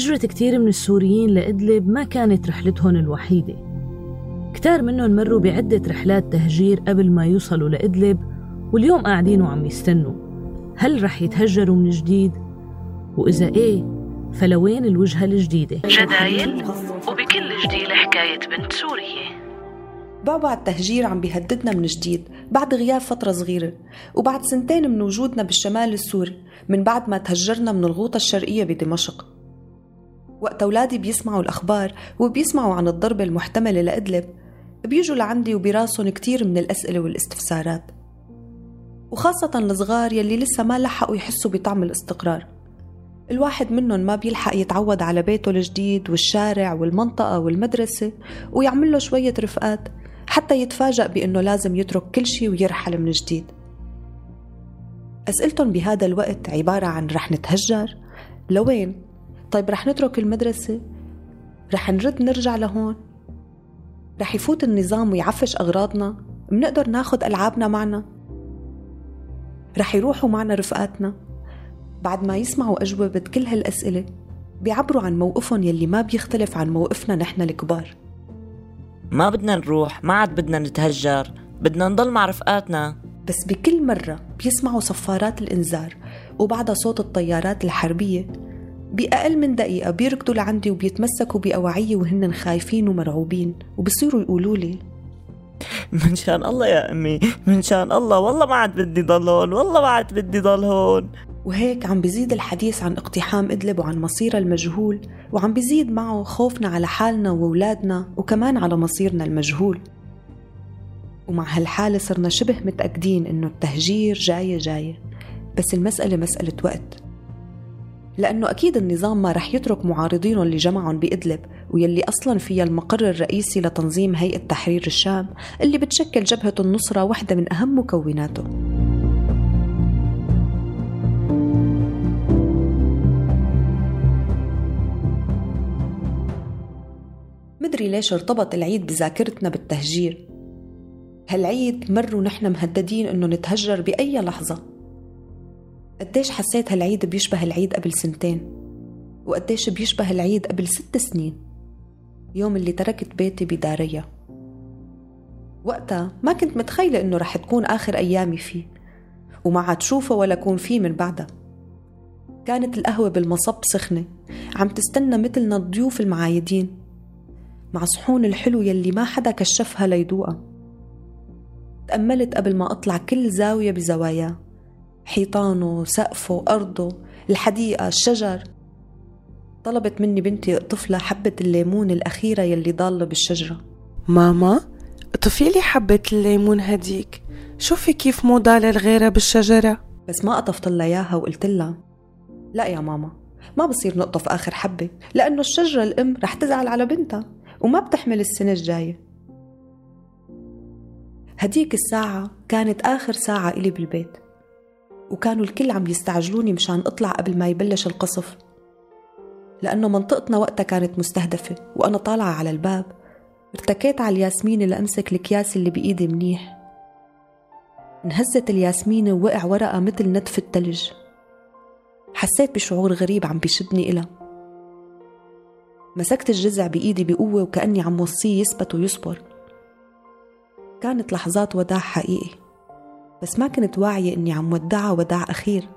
هجرة كتير من السوريين لإدلب ما كانت رحلتهم الوحيدة كتار منهم مروا بعدة رحلات تهجير قبل ما يوصلوا لإدلب واليوم قاعدين وعم يستنوا هل رح يتهجروا من جديد؟ وإذا إيه فلوين الوجهة الجديدة؟ جدايل وبكل جديد حكاية بنت سورية بعبع التهجير عم بيهددنا من جديد بعد غياب فترة صغيرة وبعد سنتين من وجودنا بالشمال السوري من بعد ما تهجرنا من الغوطة الشرقية بدمشق وقت أولادي بيسمعوا الأخبار وبيسمعوا عن الضربة المحتملة لإدلب بيجوا لعندي وبراسهم كتير من الأسئلة والاستفسارات وخاصة الصغار يلي لسه ما لحقوا يحسوا بطعم الاستقرار الواحد منهم ما بيلحق يتعود على بيته الجديد والشارع والمنطقة والمدرسة ويعمل له شوية رفقات حتى يتفاجأ بأنه لازم يترك كل شيء ويرحل من جديد أسئلتهم بهذا الوقت عبارة عن رح نتهجر؟ لوين؟ طيب رح نترك المدرسة؟ رح نرد نرجع لهون؟ رح يفوت النظام ويعفش أغراضنا؟ منقدر ناخد ألعابنا معنا؟ رح يروحوا معنا رفقاتنا؟ بعد ما يسمعوا أجوبة كل هالأسئلة بيعبروا عن موقفهم يلي ما بيختلف عن موقفنا نحن الكبار ما بدنا نروح ما عاد بدنا نتهجر بدنا نضل مع رفقاتنا بس بكل مرة بيسمعوا صفارات الإنذار وبعدها صوت الطيارات الحربية بأقل من دقيقة بيركضوا لعندي وبيتمسكوا بأواعية وهن خايفين ومرعوبين وبصيروا يقولوا لي من شان الله يا أمي من شان الله والله ما عاد بدي ضل هون والله ما عاد بدي ضل هون. وهيك عم بيزيد الحديث عن اقتحام إدلب وعن مصيرها المجهول وعم بيزيد معه خوفنا على حالنا وولادنا وكمان على مصيرنا المجهول. ومع هالحالة صرنا شبه متأكدين إنه التهجير جاية جاية بس المسألة مسألة وقت. لأنه أكيد النظام ما رح يترك معارضينه اللي جمعهم بإدلب واللي أصلا فيها المقر الرئيسي لتنظيم هيئة تحرير الشام اللي بتشكل جبهة النصرة واحدة من أهم مكوناته. مدري ليش ارتبط العيد بذاكرتنا بالتهجير. هالعيد مر ونحن مهددين إنه نتهجر بأي لحظة. قديش حسيت هالعيد بيشبه العيد قبل سنتين؟ وقديش بيشبه العيد قبل ست سنين؟ يوم اللي تركت بيتي بداريا. وقتها ما كنت متخيلة إنه رح تكون آخر أيامي فيه وما عاد شوفه ولا أكون فيه من بعدها. كانت القهوة بالمصب سخنة عم تستنى مثلنا الضيوف المعايدين مع صحون الحلو يلي ما حدا كشفها ليدوقها تأملت قبل ما أطلع كل زاوية بزواياه. حيطانه سقفه أرضه الحديقة الشجر. طلبت مني بنتي طفلة حبة الليمون الأخيرة يلي ضالة بالشجرة. ماما اطفي لي حبة الليمون هديك. شوفي كيف مو ضالة الغيرة بالشجرة. بس ما قطفت لها إياها وقلت لها لا يا ماما ما بصير نقطف آخر حبة لأنه الشجرة الأم رح تزعل على بنتها وما بتحمل السنة الجاية. هديك الساعة كانت آخر ساعة إلي بالبيت. وكانوا الكل عم يستعجلوني مشان أطلع قبل ما يبلش القصف. لأنه منطقتنا وقتها كانت مستهدفة وأنا طالعة على الباب ارتكيت على الياسمينة لأمسك الأكياس اللي بإيدي منيح. انهزت الياسمينة ووقع ورقة مثل نتف التلج. حسيت بشعور غريب عم بيشدني إلها. مسكت الجزع بإيدي بقوة وكأني عم وصيه يثبت ويصبر. كانت لحظات وداع حقيقي. بس ما كنت واعية إني عم ودعها وداع أخير.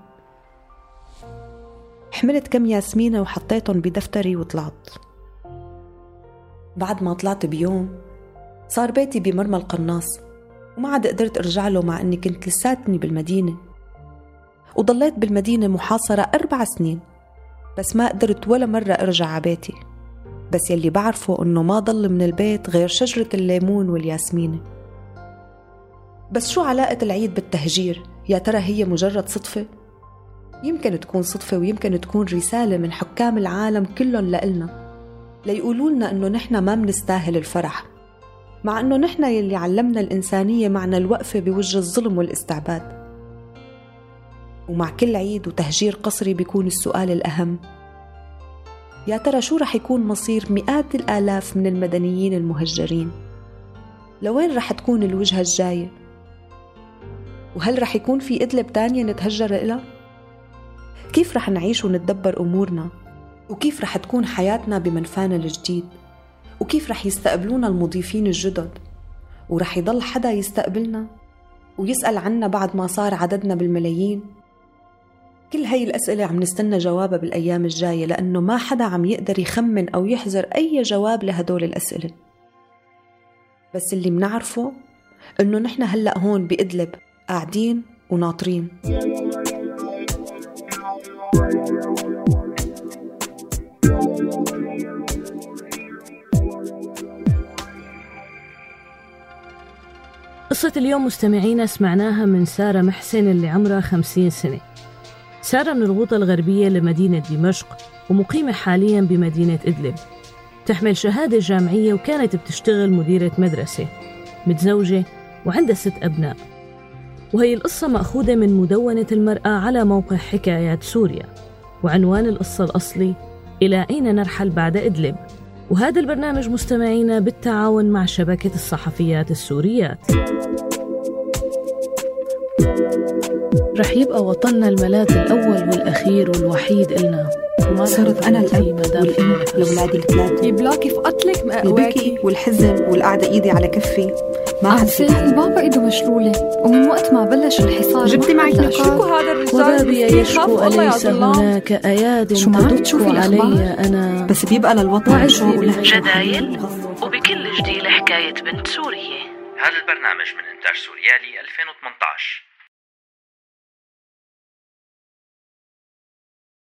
حملت كم ياسمينة وحطيتهم بدفتري وطلعت. بعد ما طلعت بيوم صار بيتي بمرمى القناص وما عاد قدرت أرجع له مع أني كنت لساتني بالمدينة. وضليت بالمدينة محاصرة أربع سنين بس ما قدرت ولا مرة أرجع على بيتي. بس يلي بعرفه إنه ما ضل من البيت غير شجرة الليمون والياسمينة. بس شو علاقة العيد بالتهجير؟ يا ترى هي مجرد صدفة؟ يمكن تكون صدفة ويمكن تكون رسالة من حكام العالم كلهم لإلنا ليقولوا لنا إنه نحن ما منستاهل الفرح مع إنه نحن يلي علمنا الإنسانية معنى الوقفة بوجه الظلم والاستعباد ومع كل عيد وتهجير قصري بيكون السؤال الأهم يا ترى شو رح يكون مصير مئات الآلاف من المدنيين المهجرين؟ لوين رح تكون الوجهة الجاية؟ وهل رح يكون في إدلب تانية نتهجر إلها؟ كيف رح نعيش ونتدبر أمورنا؟ وكيف رح تكون حياتنا بمنفانا الجديد؟ وكيف رح يستقبلونا المضيفين الجدد؟ ورح يضل حدا يستقبلنا؟ ويسأل عنا بعد ما صار عددنا بالملايين؟ كل هاي الأسئلة عم نستنى جوابها بالأيام الجاية لأنه ما حدا عم يقدر يخمن أو يحذر أي جواب لهدول الأسئلة. بس اللي منعرفه إنه نحن هلأ هون بإدلب قاعدين وناطرين. قصة اليوم مستمعينا سمعناها من سارة محسن اللي عمرها خمسين سنة. سارة من الغوطة الغربية لمدينة دمشق ومقيمة حاليا بمدينة إدلب. تحمل شهادة جامعية وكانت بتشتغل مديرة مدرسة. متزوجة وعندها ست أبناء. وهي القصة مأخوذة من مدونة المرأة على موقع حكايات سوريا. وعنوان القصة الأصلي إلى أين نرحل بعد إدلب؟ وهذا البرنامج مستمعينا بالتعاون مع شبكة الصحفيات السوريات. رح يبقى وطننا الملاذ الأول والأخير والوحيد إلنا. وما صرت أنا الأب والأم لأولادي الثلاثة. يبلاكي في قتلك مأواكي والحزن والقعدة إيدي على كفي. ما فيها البابا إيده مشلولة. ومن وقت ما بلش الحصار جبتي معك نقاط؟ شو هذا الرجال يشكو خاف؟ الله يا أليس هناك أياد شو ما عم تشوفي تدق؟ علي أنا. بس بيبقى للوطن شوق ولهجة جدايل وبكل جديد حكاية بنت سورية هذا البرنامج من إنتاج سوريالي 2018